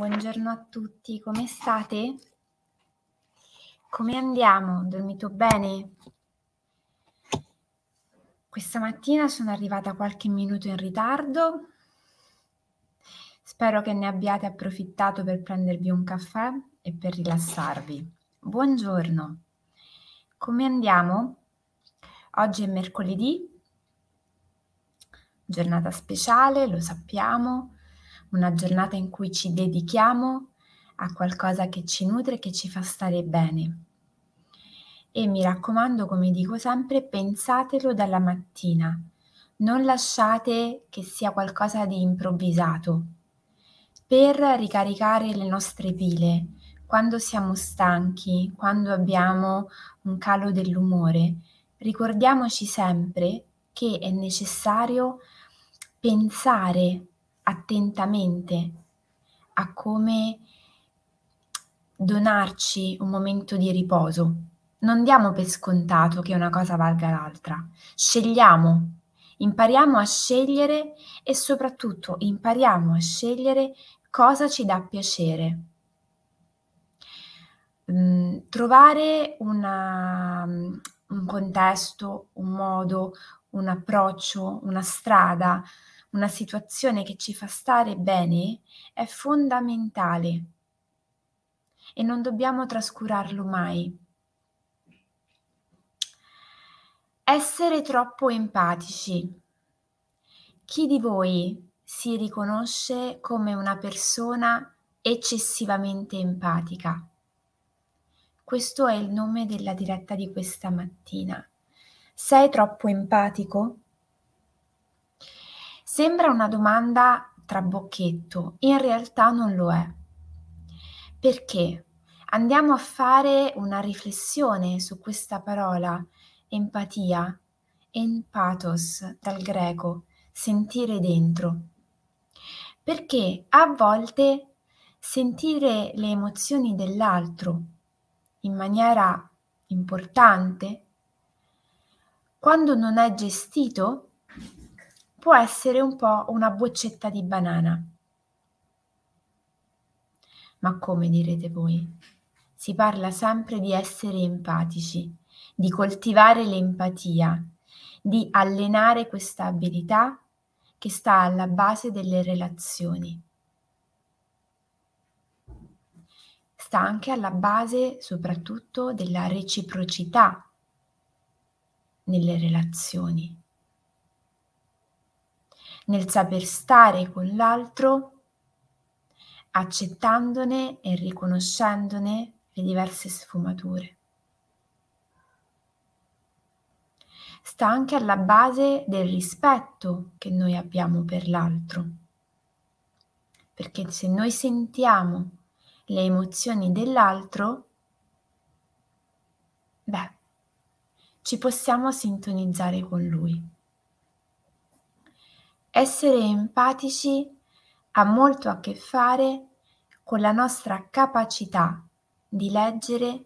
Buongiorno a tutti, come state? Come andiamo? Dormito bene? Questa mattina sono arrivata qualche minuto in ritardo. Spero che ne abbiate approfittato per prendervi un caffè e per rilassarvi. Buongiorno. Come andiamo? Oggi è mercoledì, giornata speciale, lo sappiamo, una giornata in cui ci dedichiamo a qualcosa che ci nutre che ci fa stare bene. E mi raccomando, come dico sempre, pensatelo dalla mattina, non lasciate che sia qualcosa di improvvisato. Per ricaricare le nostre pile, quando siamo stanchi, quando abbiamo un calo dell'umore, ricordiamoci sempre che è necessario pensare attentamente a come donarci un momento di riposo. Non diamo per scontato che una cosa valga l'altra. Scegliamo, impariamo a scegliere e soprattutto impariamo a scegliere cosa ci dà piacere. Mm, trovare una, un contesto, un modo, un approccio, una strada, una situazione che ci fa stare bene è fondamentale e non dobbiamo trascurarlo mai. Essere troppo empatici. Chi di voi si riconosce come una persona eccessivamente empatica? Questo è il nome della diretta di questa mattina. Sei troppo empatico? Sembra una domanda trabocchetto, in realtà non lo è. Perché? Andiamo a fare una riflessione su questa parola, empatia, empathos dal greco, sentire dentro. Perché a volte sentire le emozioni dell'altro in maniera importante, quando non è gestito, può essere un po' una boccetta di banana. Ma come direte voi? Si parla sempre di essere empatici, di coltivare l'empatia, di allenare questa abilità che sta alla base delle relazioni. Sta anche alla base soprattutto della reciprocità nelle relazioni nel saper stare con l'altro, accettandone e riconoscendone le diverse sfumature. Sta anche alla base del rispetto che noi abbiamo per l'altro, perché se noi sentiamo le emozioni dell'altro, beh, ci possiamo sintonizzare con lui. Essere empatici ha molto a che fare con la nostra capacità di leggere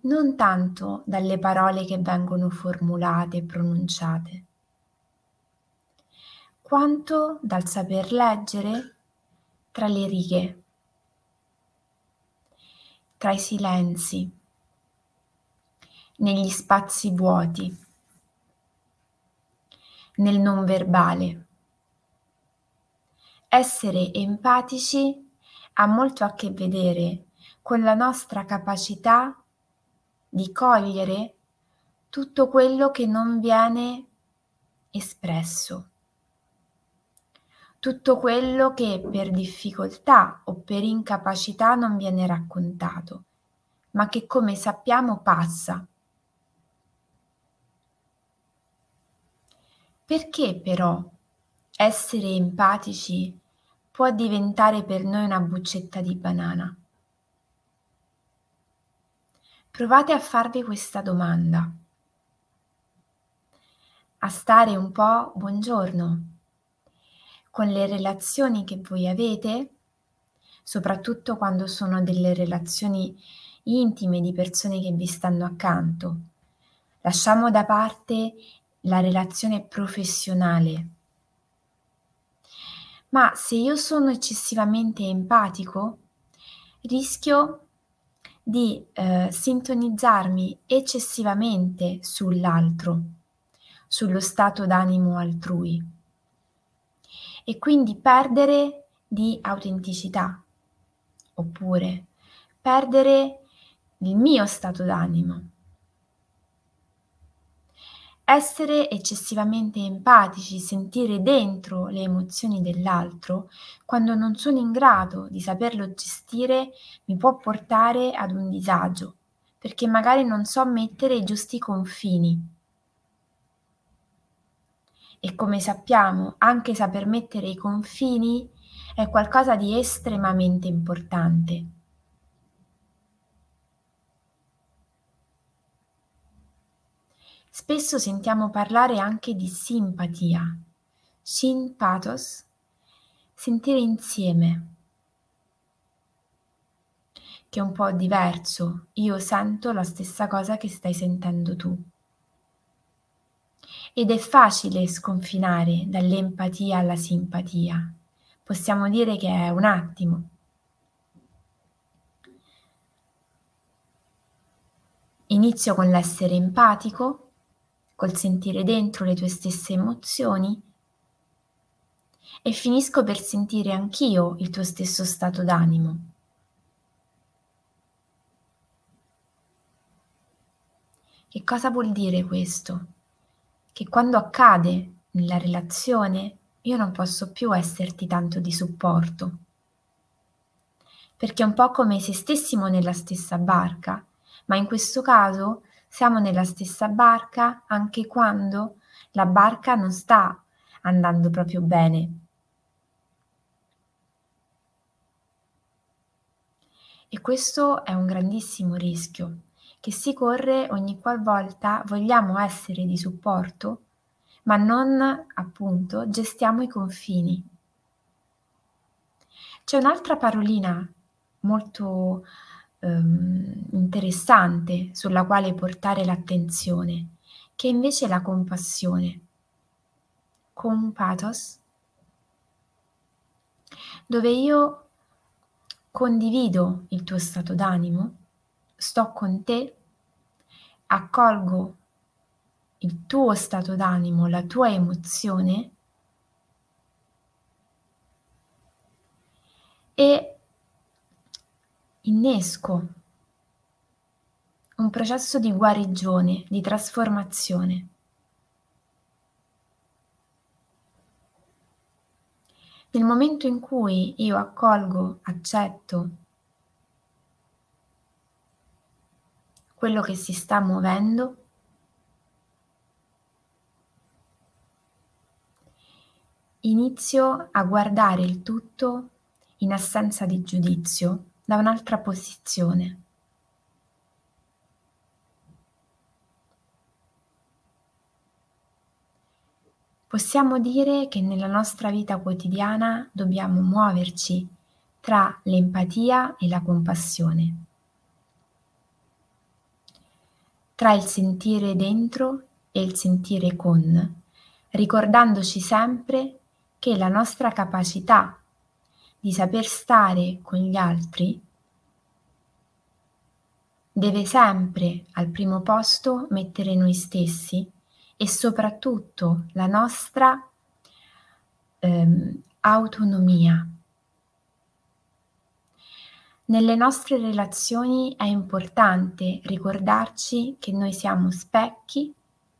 non tanto dalle parole che vengono formulate e pronunciate, quanto dal saper leggere tra le righe, tra i silenzi, negli spazi vuoti, nel non verbale. Essere empatici ha molto a che vedere con la nostra capacità di cogliere tutto quello che non viene espresso, tutto quello che per difficoltà o per incapacità non viene raccontato, ma che come sappiamo passa. Perché però essere empatici può diventare per noi una buccetta di banana? Provate a farvi questa domanda, a stare un po' buongiorno con le relazioni che voi avete, soprattutto quando sono delle relazioni intime di persone che vi stanno accanto. Lasciamo da parte la relazione professionale Ma se io sono eccessivamente empatico, rischio di eh, sintonizzarmi eccessivamente sull'altro, sullo stato d'animo altrui e quindi perdere di autenticità oppure perdere il mio stato d'animo. Essere eccessivamente empatici, sentire dentro le emozioni dell'altro, quando non sono in grado di saperlo gestire, mi può portare ad un disagio, perché magari non so mettere i giusti confini. E come sappiamo, anche saper mettere i confini è qualcosa di estremamente importante. Spesso sentiamo parlare anche di simpatia, shin pathos, sentire insieme, che è un po' diverso. Io sento la stessa cosa che stai sentendo tu. Ed è facile sconfinare dall'empatia alla simpatia. Possiamo dire che è un attimo. Inizio con l'essere empatico col sentire dentro le tue stesse emozioni e finisco per sentire anch'io il tuo stesso stato d'animo. Che cosa vuol dire questo? Che quando accade nella relazione io non posso più esserti tanto di supporto, perché è un po' come se stessimo nella stessa barca, ma in questo caso siamo nella stessa barca anche quando la barca non sta andando proprio bene. E questo è un grandissimo rischio che si corre ogni qualvolta vogliamo essere di supporto, ma non appunto gestiamo i confini. C'è un'altra parolina molto ehm, interessante sulla quale portare l'attenzione, che invece la compassione. Compathos, dove io condivido il tuo stato d'animo, sto con te, accolgo il tuo stato d'animo, la tua emozione e innesco un processo di guarigione, di trasformazione. Nel momento in cui io accolgo, accetto quello che si sta muovendo, inizio a guardare il tutto in assenza di giudizio da un'altra posizione. Possiamo dire che nella nostra vita quotidiana dobbiamo muoverci tra l'empatia e la compassione, tra il sentire dentro e il sentire con, ricordandoci sempre che la nostra capacità di saper stare con gli altri, deve sempre al primo posto mettere noi stessi e soprattutto la nostra ehm, autonomia. Nelle nostre relazioni è importante ricordarci che noi siamo specchi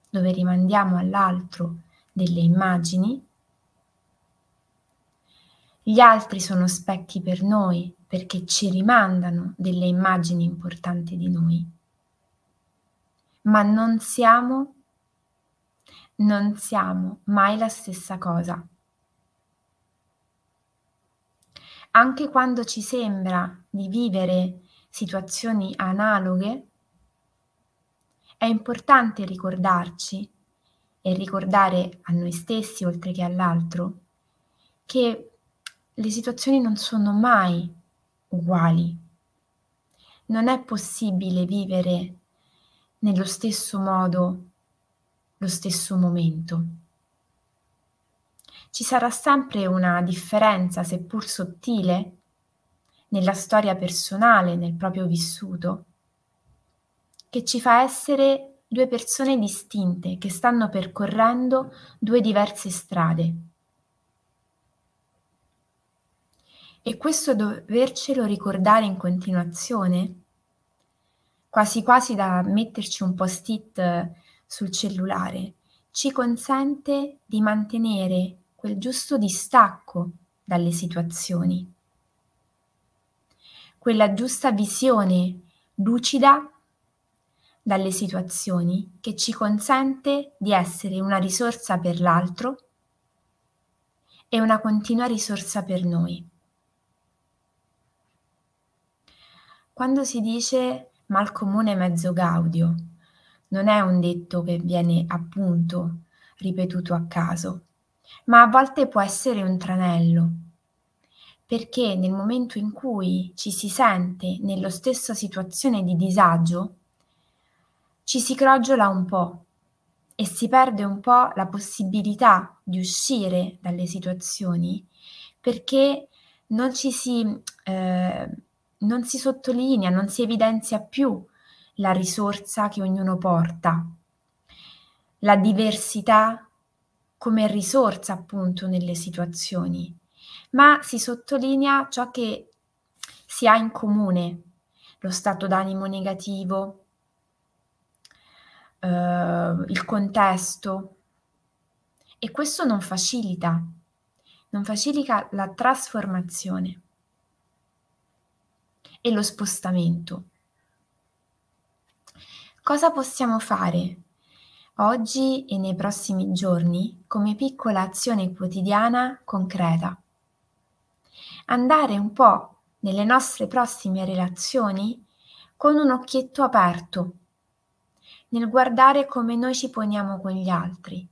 dove rimandiamo all'altro delle immagini gli altri sono specchi per noi perché ci rimandano delle immagini importanti di noi. Ma non siamo, non siamo mai la stessa cosa. Anche quando ci sembra di vivere situazioni analoghe, è importante ricordarci e ricordare a noi stessi, oltre che all'altro, che le situazioni non sono mai uguali. Non è possibile vivere nello stesso modo lo stesso momento. ci sarà sempre una differenza, seppur sottile, nella storia personale, nel proprio vissuto, che ci fa essere due persone distinte che stanno percorrendo due diverse strade. E questo dovercelo ricordare in continuazione, quasi quasi da metterci un post-it sul cellulare, ci consente di mantenere quel giusto distacco dalle situazioni, quella giusta visione lucida dalle situazioni che ci consente di essere una risorsa per l'altro e una continua risorsa per noi. Quando si dice mal comune mezzo gaudio, non è un detto che viene appunto ripetuto a caso ma a volte può essere un tranello, perché nel momento in cui ci si sente nello stesso situazione di disagio, ci si crogiola un po' e si perde un po' la possibilità di uscire dalle situazioni perché non ci si, eh, non si sottolinea, non si evidenzia più la risorsa che ognuno porta, la diversità come risorsa appunto nelle situazioni, ma si sottolinea ciò che si ha in comune, lo stato d'animo negativo, eh, il contesto. E questo non facilita, non facilita la trasformazione e lo spostamento. Cosa possiamo fare oggi e nei prossimi giorni come piccola azione quotidiana concreta. Andare un po' nelle nostre prossime relazioni con un occhietto aperto, nel guardare come noi ci poniamo con gli altri.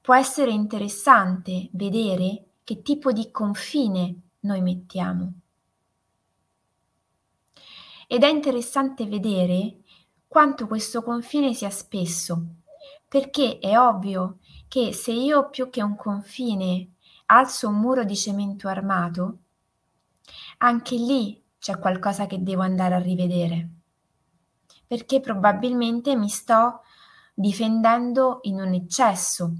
Può essere interessante vedere che tipo di confine noi mettiamo. Ed è interessante vedere quanto questo confine sia spesso, perché è ovvio che se io più che un confine alzo un muro di cemento armato, anche lì c'è qualcosa che devo andare a rivedere, perché probabilmente mi sto difendendo in un eccesso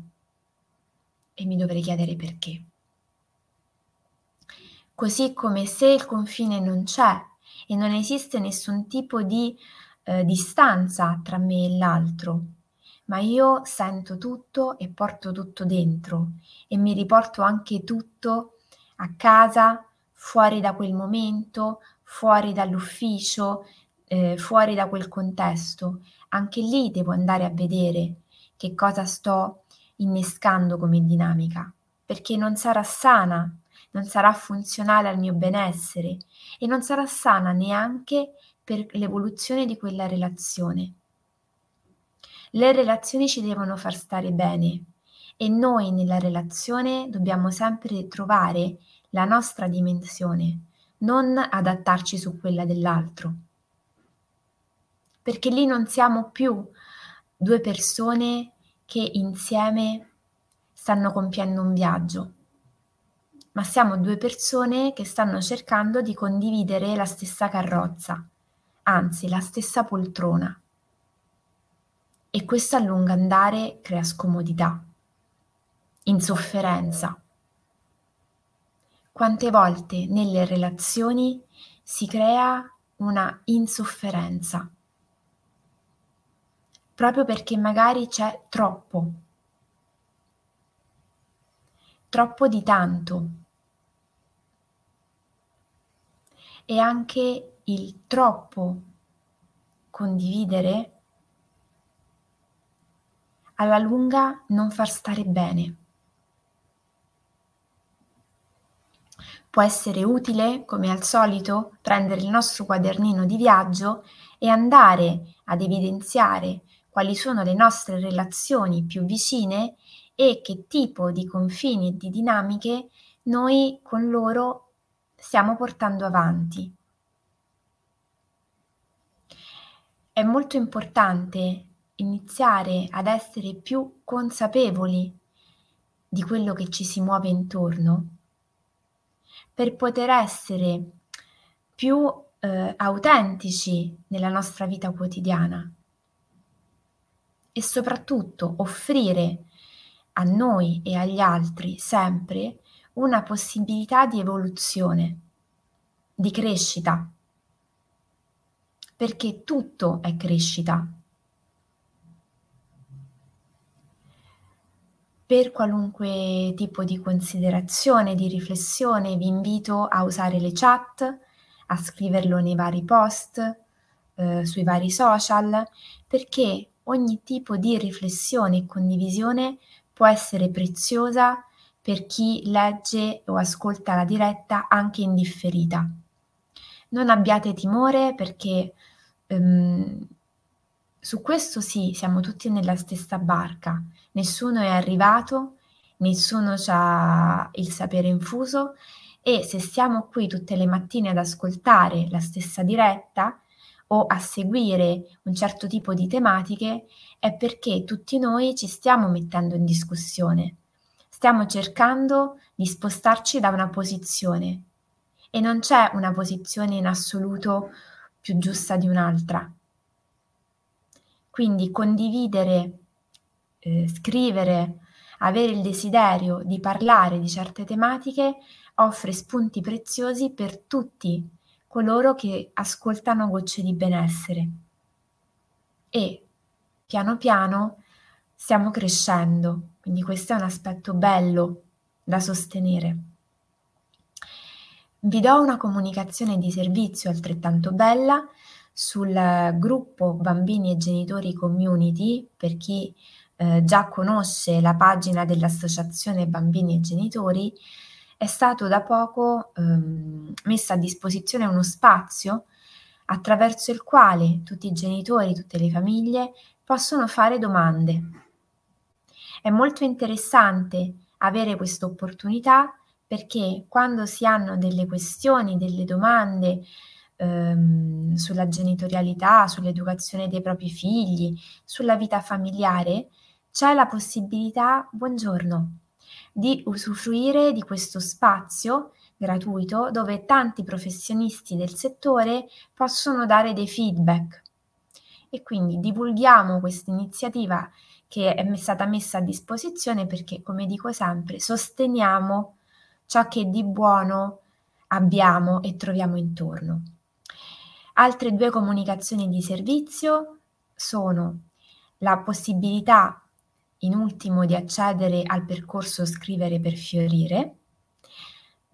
e mi dovrei chiedere perché. Così come se il confine non c'è e non esiste nessun tipo di eh, distanza tra me e l'altro, ma io sento tutto e porto tutto dentro e mi riporto anche tutto a casa, fuori da quel momento, fuori dall'ufficio, eh, fuori da quel contesto. Anche lì devo andare a vedere che cosa sto innescando come dinamica, perché non sarà sana, non sarà funzionale al mio benessere e non sarà sana neanche per l'evoluzione di quella relazione. Le relazioni ci devono far stare bene e noi nella relazione dobbiamo sempre trovare la nostra dimensione, non adattarci su quella dell'altro. Perché lì non siamo più due persone che insieme stanno compiendo un viaggio, ma siamo due persone che stanno cercando di condividere la stessa carrozza anzi la stessa poltrona. E questo a lungo andare crea scomodità, insofferenza. Quante volte nelle relazioni si crea una insofferenza, proprio perché magari c'è troppo, troppo di tanto e anche il troppo condividere alla lunga non far stare bene. Può essere utile, come al solito, prendere il nostro quadernino di viaggio e andare ad evidenziare quali sono le nostre relazioni più vicine e che tipo di confini e di dinamiche noi con loro stiamo portando avanti. È molto importante iniziare ad essere più consapevoli di quello che ci si muove intorno, per poter essere più eh, autentici nella nostra vita quotidiana e soprattutto offrire a noi e agli altri sempre una possibilità di evoluzione, di crescita, perché tutto è crescita. Per qualunque tipo di considerazione, di riflessione, vi invito a usare le chat, a scriverlo nei vari post, eh, sui vari social, perché ogni tipo di riflessione e condivisione può essere preziosa per chi legge o ascolta la diretta anche in differita. Non abbiate timore perché um, su questo sì, siamo tutti nella stessa barca, nessuno è arrivato, nessuno ha il sapere infuso e se siamo qui tutte le mattine ad ascoltare la stessa diretta o a seguire un certo tipo di tematiche, è perché tutti noi ci stiamo mettendo in discussione, stiamo cercando di spostarci da una posizione e non c'è una posizione in assoluto più giusta di un'altra. Quindi condividere, eh, scrivere, avere il desiderio di parlare di certe tematiche offre spunti preziosi per tutti coloro che ascoltano Gocce di benessere. E piano piano stiamo crescendo, quindi questo è un aspetto bello da sostenere. Vi do una comunicazione di servizio altrettanto bella sul gruppo Bambini e Genitori Community per chi eh, già conosce la pagina dell'Associazione Bambini e Genitori è stato da poco ehm, messo a disposizione uno spazio attraverso il quale tutti i genitori, tutte le famiglie possono fare domande. È molto interessante avere questa opportunità perché quando si hanno delle questioni, delle domande ehm, sulla genitorialità, sull'educazione dei propri figli, sulla vita familiare, c'è la possibilità, buongiorno, di usufruire di questo spazio gratuito dove tanti professionisti del settore possono dare dei feedback. E quindi divulghiamo questa iniziativa che è stata messa a disposizione perché, come dico sempre, sosteniamo ciò che di buono abbiamo e troviamo intorno. Altre due comunicazioni di servizio sono la possibilità in ultimo di accedere al percorso Scrivere per fiorire,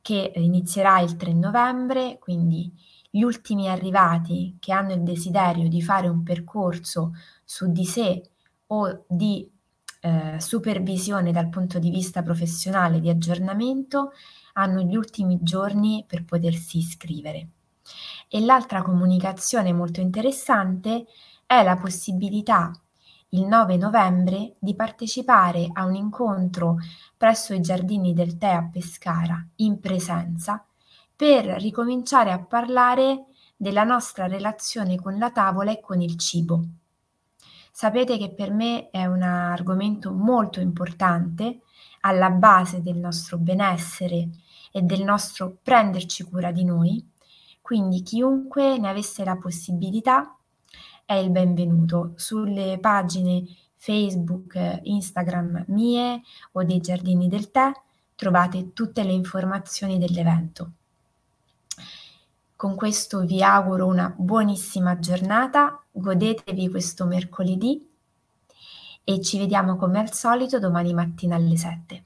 che inizierà il 3 novembre, quindi gli ultimi arrivati che hanno il desiderio di fare un percorso su di sé o di eh, supervisione dal punto di vista professionale di aggiornamento hanno gli ultimi giorni per potersi iscrivere. E l'altra comunicazione molto interessante è la possibilità il 9 novembre di partecipare a un incontro presso i giardini del tè a Pescara in presenza per ricominciare a parlare della nostra relazione con la tavola e con il cibo. Sapete che per me è un argomento molto importante alla base del nostro benessere e del nostro prenderci cura di noi, quindi chiunque ne avesse la possibilità è il benvenuto sulle pagine Facebook, Instagram mie o dei Giardini del Tè trovate tutte le informazioni dell'evento. Con questo vi auguro una buonissima giornata, godetevi questo mercoledì e ci vediamo come al solito domani mattina alle 7.